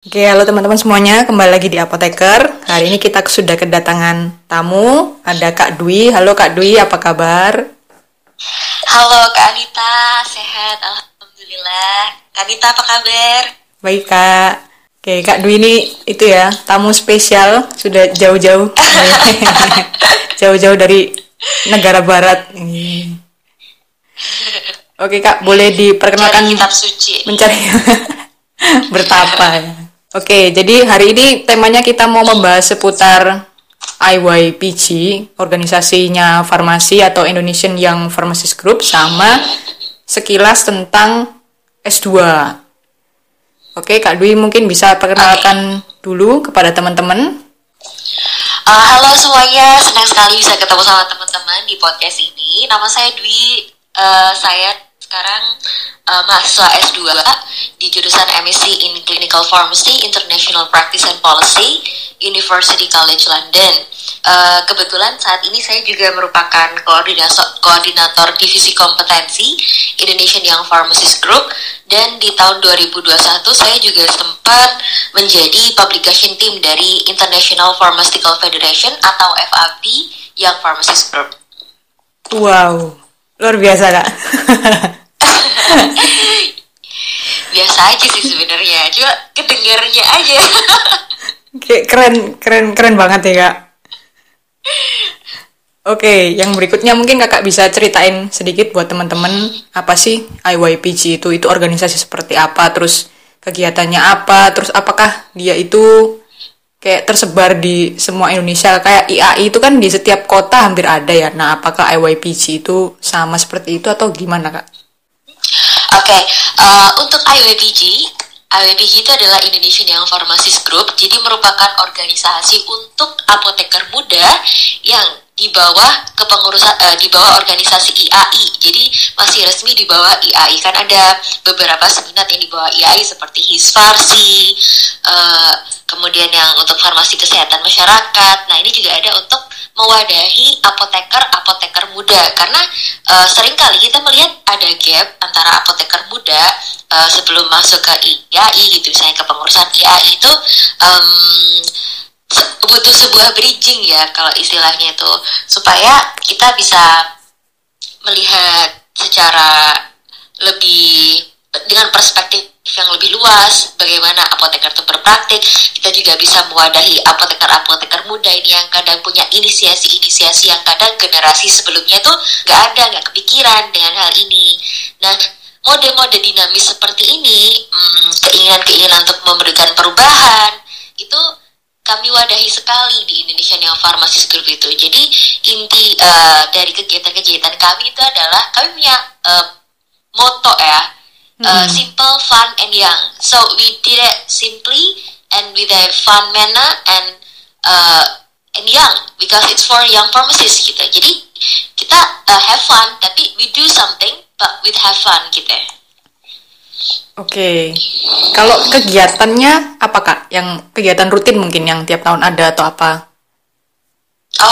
Oke, halo teman-teman semuanya, kembali lagi di Apoteker. Hari ini kita sudah kedatangan tamu, ada Kak Dwi. Halo Kak Dwi, apa kabar? Halo Kak Anita, sehat Alhamdulillah. Kak Anita apa kabar? Baik Kak. Oke, Kak Dwi ini itu ya, tamu spesial, sudah jauh-jauh. jauh-jauh dari negara barat. Oke Kak, boleh diperkenalkan Mencari kitab suci. mencari bertapa ya. Oke, jadi hari ini temanya kita mau membahas seputar IYPG, organisasinya farmasi atau Indonesian Young Pharmacist Group sama sekilas tentang S2. Oke, Kak Dwi mungkin bisa perkenalkan dulu kepada teman-teman. Uh, halo semuanya, senang sekali bisa ketemu sama teman-teman di podcast ini. Nama saya Dwi, uh, saya sekarang uh, mahasiswa S2 di jurusan MSc in Clinical Pharmacy, International Practice and Policy, University College London. Uh, kebetulan saat ini saya juga merupakan koordinator, koordinator divisi kompetensi Indonesian Young Pharmacist Group dan di tahun 2021 saya juga sempat menjadi publication team dari International Pharmaceutical Federation atau FAP Young Pharmacist Group. Wow, luar biasa Kak. Biasa aja sih sebenarnya, cuma kedengarnya aja. Kayak keren, keren, keren banget ya Kak. Oke, yang berikutnya mungkin kakak bisa ceritain sedikit buat teman-teman apa sih IYPG itu, itu organisasi seperti apa, terus kegiatannya apa, terus apakah dia itu kayak tersebar di semua Indonesia, kayak IAI itu kan di setiap kota hampir ada ya. Nah, apakah IYPG itu sama seperti itu atau gimana kak? Oke, uh, untuk IWPG, IWPG itu adalah Indonesian Young Pharmacist Group, jadi merupakan organisasi untuk apoteker muda yang di bawah kepengurusan uh, di bawah organisasi IAI. Jadi masih resmi di bawah IAI kan ada beberapa seminat yang di bawah IAI seperti Hisfarsi, uh, kemudian yang untuk farmasi kesehatan masyarakat. Nah, ini juga ada untuk mewadahi apoteker-apoteker muda. Karena uh, sering kali kita melihat ada gap antara apoteker muda uh, sebelum masuk ke IAI gitu misalnya kepengurusan IAI itu um, butuh sebuah bridging ya kalau istilahnya itu. Supaya kita bisa melihat secara lebih dengan perspektif yang lebih luas bagaimana apoteker itu berpraktik kita juga bisa mewadahi apoteker-apoteker muda ini yang kadang punya inisiasi-inisiasi yang kadang generasi sebelumnya tuh nggak ada nggak kepikiran dengan hal ini nah mode-mode dinamis seperti ini hmm, keinginan-keinginan untuk memberikan perubahan itu kami wadahi sekali di Indonesian Young Pharmacist Group itu. Jadi inti uh, dari kegiatan-kegiatan kami itu adalah kami punya uh, moto ya, uh, simple, fun, and young. So we did it simply and with a fun manner and uh, and young because it's for young pharmacists gitu. Jadi kita uh, have fun tapi we do something but with have fun gitu. Oke, kalau kegiatannya apa kak? Yang kegiatan rutin mungkin yang tiap tahun ada atau apa?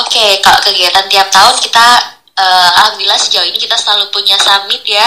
Oke, kalau kegiatan tiap tahun kita uh, alhamdulillah sejauh ini kita selalu punya summit ya.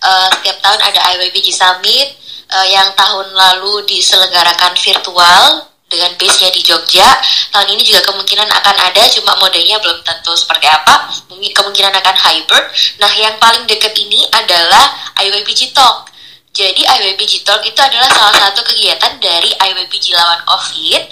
Uh, setiap tahun ada IYPG Summit uh, yang tahun lalu diselenggarakan virtual dengan base-nya di Jogja. Tahun ini juga kemungkinan akan ada, cuma modenya belum tentu seperti apa. Mungkin kemungkinan akan hybrid. Nah, yang paling dekat ini adalah IYPG Talk. Jadi IWPG Talk itu adalah salah satu kegiatan dari IWPG lawan COVID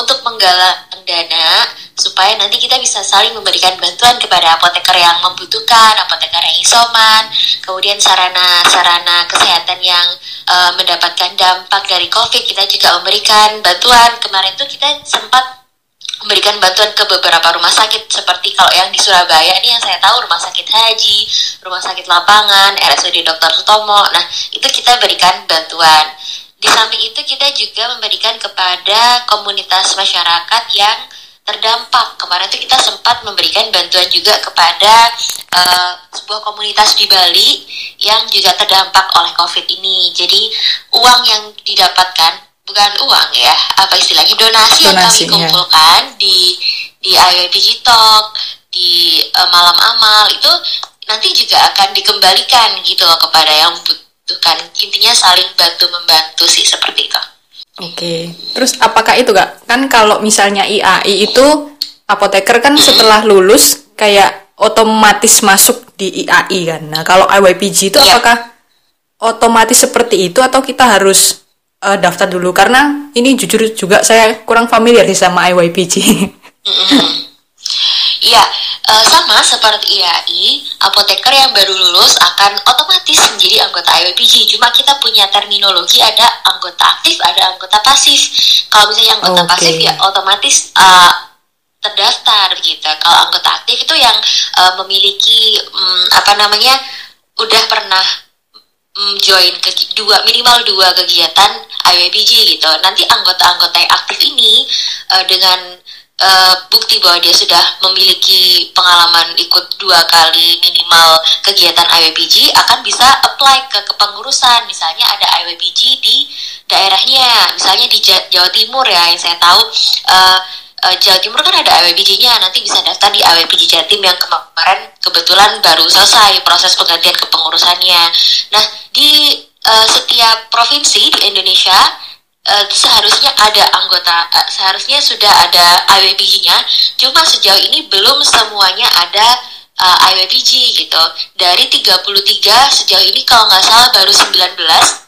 untuk menggalang dana supaya nanti kita bisa saling memberikan bantuan kepada apoteker yang membutuhkan, apoteker yang isoman, kemudian sarana-sarana kesehatan yang uh, mendapatkan dampak dari COVID kita juga memberikan bantuan. Kemarin tuh kita sempat memberikan bantuan ke beberapa rumah sakit seperti kalau yang di Surabaya ini yang saya tahu rumah sakit haji, rumah sakit lapangan, RSUD Dr. Sutomo. Nah, itu kita berikan bantuan. Di samping itu kita juga memberikan kepada komunitas masyarakat yang terdampak. Kemarin itu kita sempat memberikan bantuan juga kepada uh, sebuah komunitas di Bali yang juga terdampak oleh COVID ini. Jadi uang yang didapatkan bukan uang ya apa istilahnya donasi, donasi yang kami kumpulkan ya. di di IYPG Talk di uh, malam amal itu nanti juga akan dikembalikan gitu loh kepada yang membutuhkan intinya saling bantu membantu sih seperti itu Oke. Terus apakah itu kak? Kan kalau misalnya IAI itu apoteker kan setelah lulus kayak otomatis masuk di IAI kan. Nah kalau IYPG itu Iya. apakah otomatis seperti itu atau kita harus eh, daftar dulu? Karena ini jujur juga saya kurang familiar sih sama IYPG. Iya, eh, sama seperti IAI, apoteker yang baru lulus akan otomatis menjadi anggota IWPG. Cuma kita punya terminologi ada anggota aktif, ada anggota pasif. Kalau misalnya anggota Oke. pasif ya otomatis eh, terdaftar gitu. Kalau anggota aktif itu yang eh, memiliki mm, apa namanya udah pernah join ke dua minimal dua kegiatan IWPG gitu. Nanti anggota-anggota yang aktif ini eh, dengan eh, bukti bahwa dia sudah memiliki pengalaman ikut dua kali minimal kegiatan IWPG akan bisa apply ke kepengurusan. Misalnya ada IWPG di daerahnya, misalnya di Ja- Jawa Timur ya yang saya tahu. eh, eh, Jawa Timur kan ada IWPG-nya, nanti bisa daftar di IWPG Jatim yang kemarin kebetulan baru selesai proses penggantian kepengurusannya. Nah, di eh, setiap provinsi di Indonesia eh, seharusnya ada anggota, eh, seharusnya sudah ada IWPG-nya, cuma sejauh ini belum semuanya ada eh, IWPG gitu. Dari 33 sejauh ini kalau nggak salah baru 19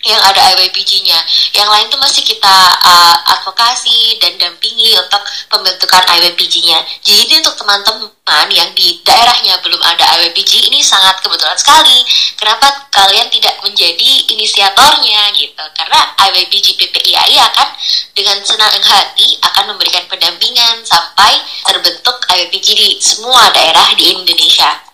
yang ada IWPG-nya. Yang lain tuh masih kita uh, advokasi dan dampingi untuk pembentukan IWPG-nya. Jadi untuk teman-teman yang di daerahnya belum ada IWPG ini sangat kebetulan sekali. Kenapa kalian tidak menjadi inisiatornya gitu? Karena IWPG PPIAI akan dengan senang hati akan memberikan pendampingan sampai terbentuk IWPG di semua daerah di Indonesia.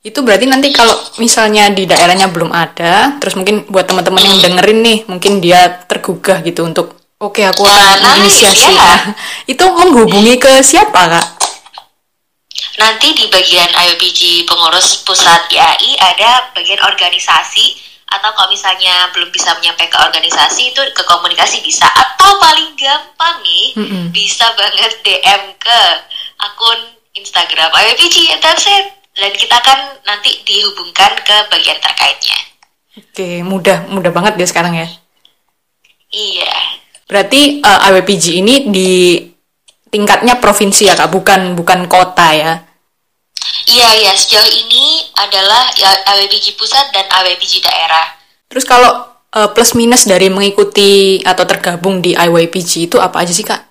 Itu berarti nanti kalau misalnya di daerahnya belum ada, terus mungkin buat teman-teman yang dengerin nih, mungkin dia tergugah gitu untuk oke aku akan Nah, menginisiasi. iya. Nah, itu menghubungi ke siapa kak? Nanti di bagian IOPG pengurus pusat IAI ada bagian organisasi atau kalau misalnya belum bisa menyampai ke organisasi itu ke komunikasi bisa atau paling gampang nih Mm-mm. bisa banget DM ke akun Instagram IOPG that's it dan kita akan nanti dihubungkan ke bagian terkaitnya Oke, mudah mudah banget dia sekarang ya. iya Berarti eh, IWPG ini di tingkatnya provinsi ya kak, bukan bukan kota ya. iya iya sejauh ini adalah ya, IWPG pusat dan IWPG daerah Terus kalau eh, plus minus dari mengikuti atau tergabung di IYPG itu apa aja sih kak?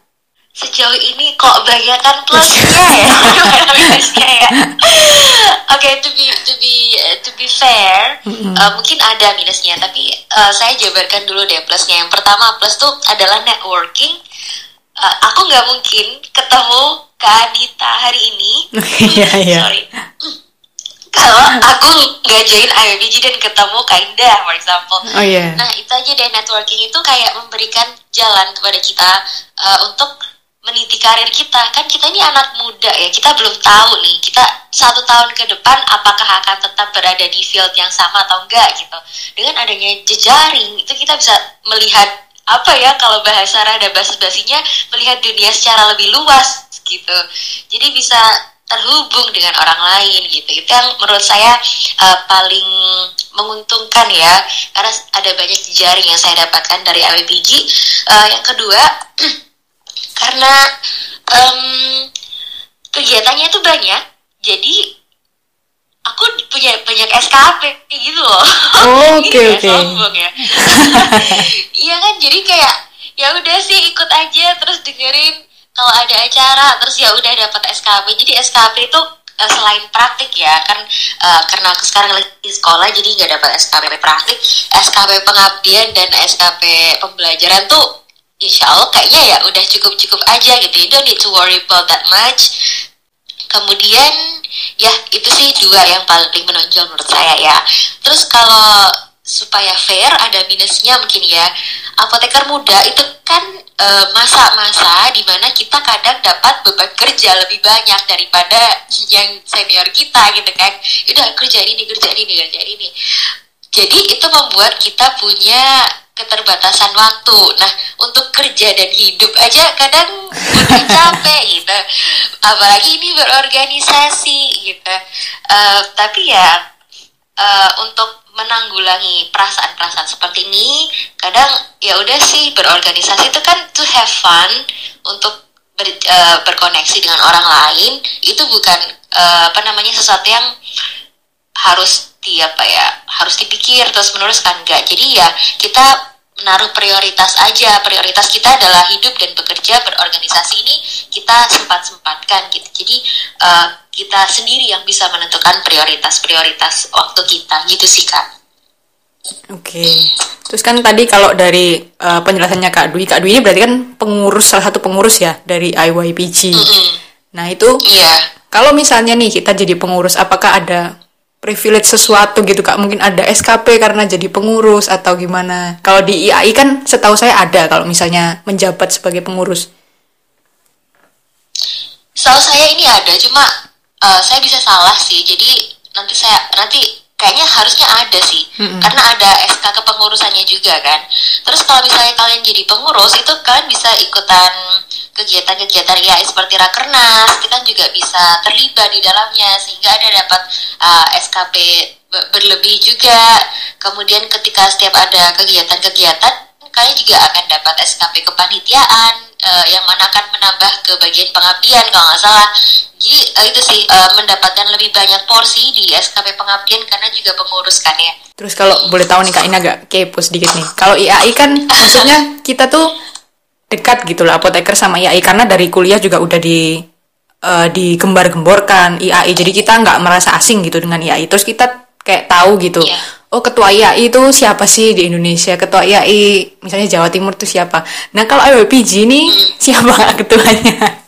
Sejauh ini kok banyakkan plusnya ya, Banyak minusnya ya. Oke, to be to be to be fair, uh, mungkin ada minusnya, tapi uh, saya jabarkan dulu deh plusnya. Yang pertama plus tuh adalah networking. Uh, aku nggak mungkin ketemu Kak Anita hari ini. Iya, iya. Sorry. Kalau aku nggak join IWBG dan ketemu Kak Indah, for example. Oh iya. Nah, itu aja deh networking itu kayak memberikan jalan kepada kita uh, untuk meniti karir kita. Kan kita ini anak muda ya, kita belum tahu nih, kita satu tahun ke depan apakah akan tetap berada di field yang sama atau enggak gitu. Dengan adanya jejaring, itu kita bisa melihat apa ya kalau bahasa rada basi-basinya melihat dunia secara lebih luas gitu. Jadi bisa terhubung dengan orang lain gitu itu yang menurut saya uh, paling menguntungkan ya karena ada banyak jejaring yang saya dapatkan dari AWPG Uh, yang kedua karena em, kegiatannya itu banyak jadi aku punya banyak SKP gitu loh. Oh, oke, kayak oke. sombong ya. Iya kan jadi kayak ya udah sih ikut aja terus dengerin kalau ada acara terus ya udah dapat SKP jadi SKP itu eh, selain praktik ya kan eh, karena aku sekarang lagi di sekolah jadi nggak dapat SKP praktik. SKP pengabdian dan SKP pembelajaran tuh insya Allah kayaknya ya udah cukup cukup aja gitu. You don't need to worry about that much. Kemudian ya itu sih dua yang paling menonjol menurut saya ya. Terus kalau supaya fair ada minusnya mungkin ya. Apoteker muda itu kan eh, masa-masa di mana kita kadang dapat beban kerja lebih banyak daripada yang senior kita gitu kan. Udah kerja ini kerja ini kerja ini. Jadi itu membuat kita punya keterbatasan waktu. Nah, untuk kerja dan hidup aja kadang udah capek gitu. Apalagi ini berorganisasi gitu. Eh, tapi ya eh, untuk menanggulangi perasaan-perasaan seperti ini kadang ya udah sih berorganisasi itu kan to have fun untuk ber, uh, berkoneksi dengan orang lain itu bukan uh, apa namanya sesuatu yang harus di apa ya harus dipikir terus menerus kan enggak jadi ya kita menaruh prioritas aja prioritas kita adalah hidup dan bekerja berorganisasi ini kita sempat sempatkan gitu jadi uh, kita sendiri yang bisa menentukan prioritas prioritas waktu kita gitu sih kak Oke, terus kan tadi kalau dari uh, penjelasannya Kak Dwi, Kak Dwi ini berarti kan pengurus salah satu pengurus ya dari IYPG. Mm -hmm. Nah itu, yeah. kalau misalnya nih kita jadi pengurus, apakah ada privilege sesuatu gitu kak. Mungkin ada SKP karena jadi pengurus atau gimana. Kalau di IAI kan setahu saya ada kalau misalnya menjabat sebagai pengurus. Setahu saya ini ada cuma uh, saya bisa salah sih. Jadi nanti saya nanti kayaknya harusnya ada sih. Mm-hmm. karena ada SK kepengurusannya juga kan. Terus kalau misalnya kalian jadi pengurus itu kalian bisa ikutan kegiatan-kegiatan ya seperti rakernas kita juga bisa terlibat di dalamnya sehingga ada dapat uh, SKP berlebih juga. Kemudian ketika setiap ada kegiatan-kegiatan kalian juga akan dapat SKP kepanitiaan uh, yang mana akan menambah ke bagian pengabdian kalau nggak salah. Jadi uh, itu sih uh, mendapatkan lebih banyak porsi di SKP pengabdian karena juga pengurus ya terus kalau boleh tahu nih kak ini agak kepo sedikit nih. Kalau IAI kan maksudnya kita tuh dekat gitu lah apoteker sama IAI karena dari kuliah juga udah di uh, digembar-gemborkan IAI jadi kita nggak merasa asing gitu dengan IAI terus kita kayak tahu gitu yeah. oh ketua IAI itu siapa sih di Indonesia? Ketua IAI misalnya Jawa Timur itu siapa? Nah kalau IWPG ini hmm. siapa ketuanya?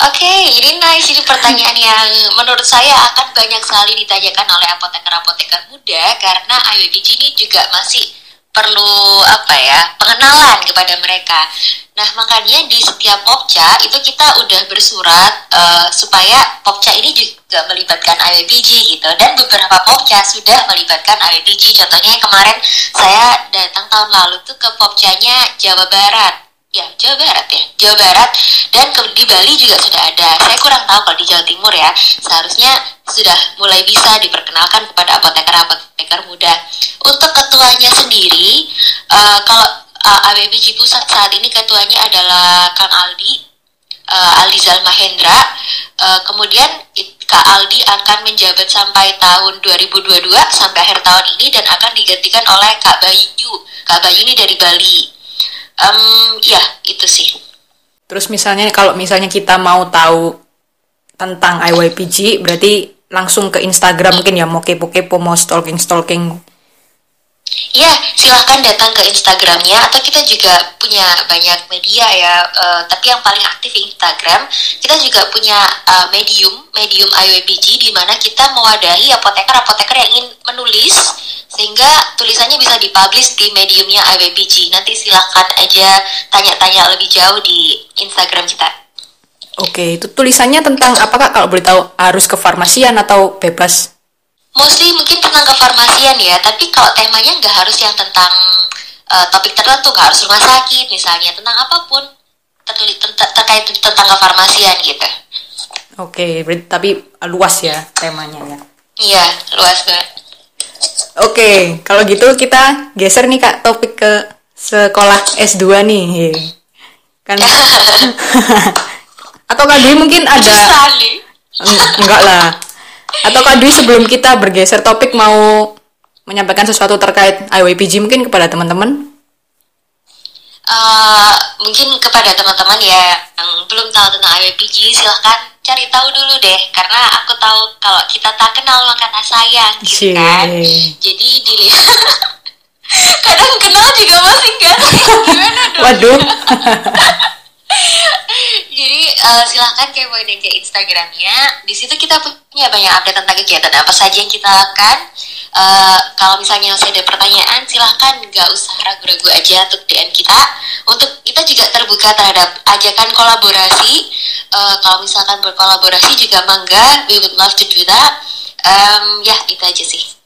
Oke, okay, ini nice. Ini pertanyaan yang menurut saya akan banyak sekali ditanyakan oleh apoteker-apoteker muda. Karena IWPG ini juga masih perlu apa ya pengenalan kepada mereka. Nah makanya di setiap popca itu kita udah bersurat uh, supaya popca ini juga melibatkan IWPG gitu dan beberapa popca sudah melibatkan IWPG. Contohnya kemarin saya datang tahun lalu tuh ke popcanya Jawa Barat ya Jawa Barat ya. Jawa Barat dan ke, di Bali juga sudah ada. Saya kurang tahu kalau di Jawa Timur ya. Seharusnya sudah mulai bisa diperkenalkan kepada apoteker-apoteker muda. Untuk ketuanya sendiri uh, kalau uh, eh, ABBG pusat saat ini ketuanya adalah Kang Aldi uh, Aldi Zalmahendra uh, kemudian Kak Aldi akan menjabat sampai tahun 2022 sampai akhir tahun ini dan akan digantikan oleh Kak Bayu. Kak Bayu ini dari Bali um, ya itu sih. Terus misalnya kalau misalnya kita mau tahu tentang IYPG berarti langsung ke Instagram mungkin ya mau kepo-kepo mau stalking-stalking Ya, silahkan datang ke Instagramnya atau kita juga punya banyak media ya. Uh, tapi yang paling aktif Instagram, kita juga punya uh, medium, medium IWPG di mana kita mewadahi apoteker-apoteker yang ingin menulis sehingga tulisannya bisa dipublish di mediumnya IWPG. Nanti silahkan aja tanya-tanya lebih jauh di Instagram kita. Oke, itu tulisannya tentang apakah kalau boleh tahu harus ke farmasian atau bebas? Mostly mungkin tentang kefarmasian ya, tapi kalau temanya nggak harus yang tentang uh, topik tertentu, nggak harus rumah sakit misalnya, tentang apa pun ter ter terkait tentang kefarmasian gitu. Oke, berarti tapi luas ya temanya ya? Iya, luas banget. Oke, kalau gitu kita geser nih Kak topik ke sekolah S2 nih. Kan Atau Kak Dwi mungkin ada Enggak lah. Atau Kak Dwi sebelum kita bergeser topik mau menyampaikan sesuatu terkait IYPG mungkin kepada teman-teman? Uh, mungkin kepada teman-teman ya yang belum tahu tentang IYPG silahkan cari tahu dulu deh. Karena aku tahu kalau kita tak kenal maka tak sayang gitu kan? Jadi dilihat kadang kenal juga masih enggak gimana dong? Waduh uh, silahkan kepoin ke Instagramnya. Di situ kita punya banyak update tentang kegiatan apa saja yang kita lakukan. Uh, kalau misalnya masih ada pertanyaan silahkan. Nggak usah ragu-ragu aja untuk DM kita. Untuk kita juga terbuka terhadap ajakan kolaborasi. Uh, kalau misalkan berkolaborasi juga mangga we would love to do that. Um, ya itu aja sih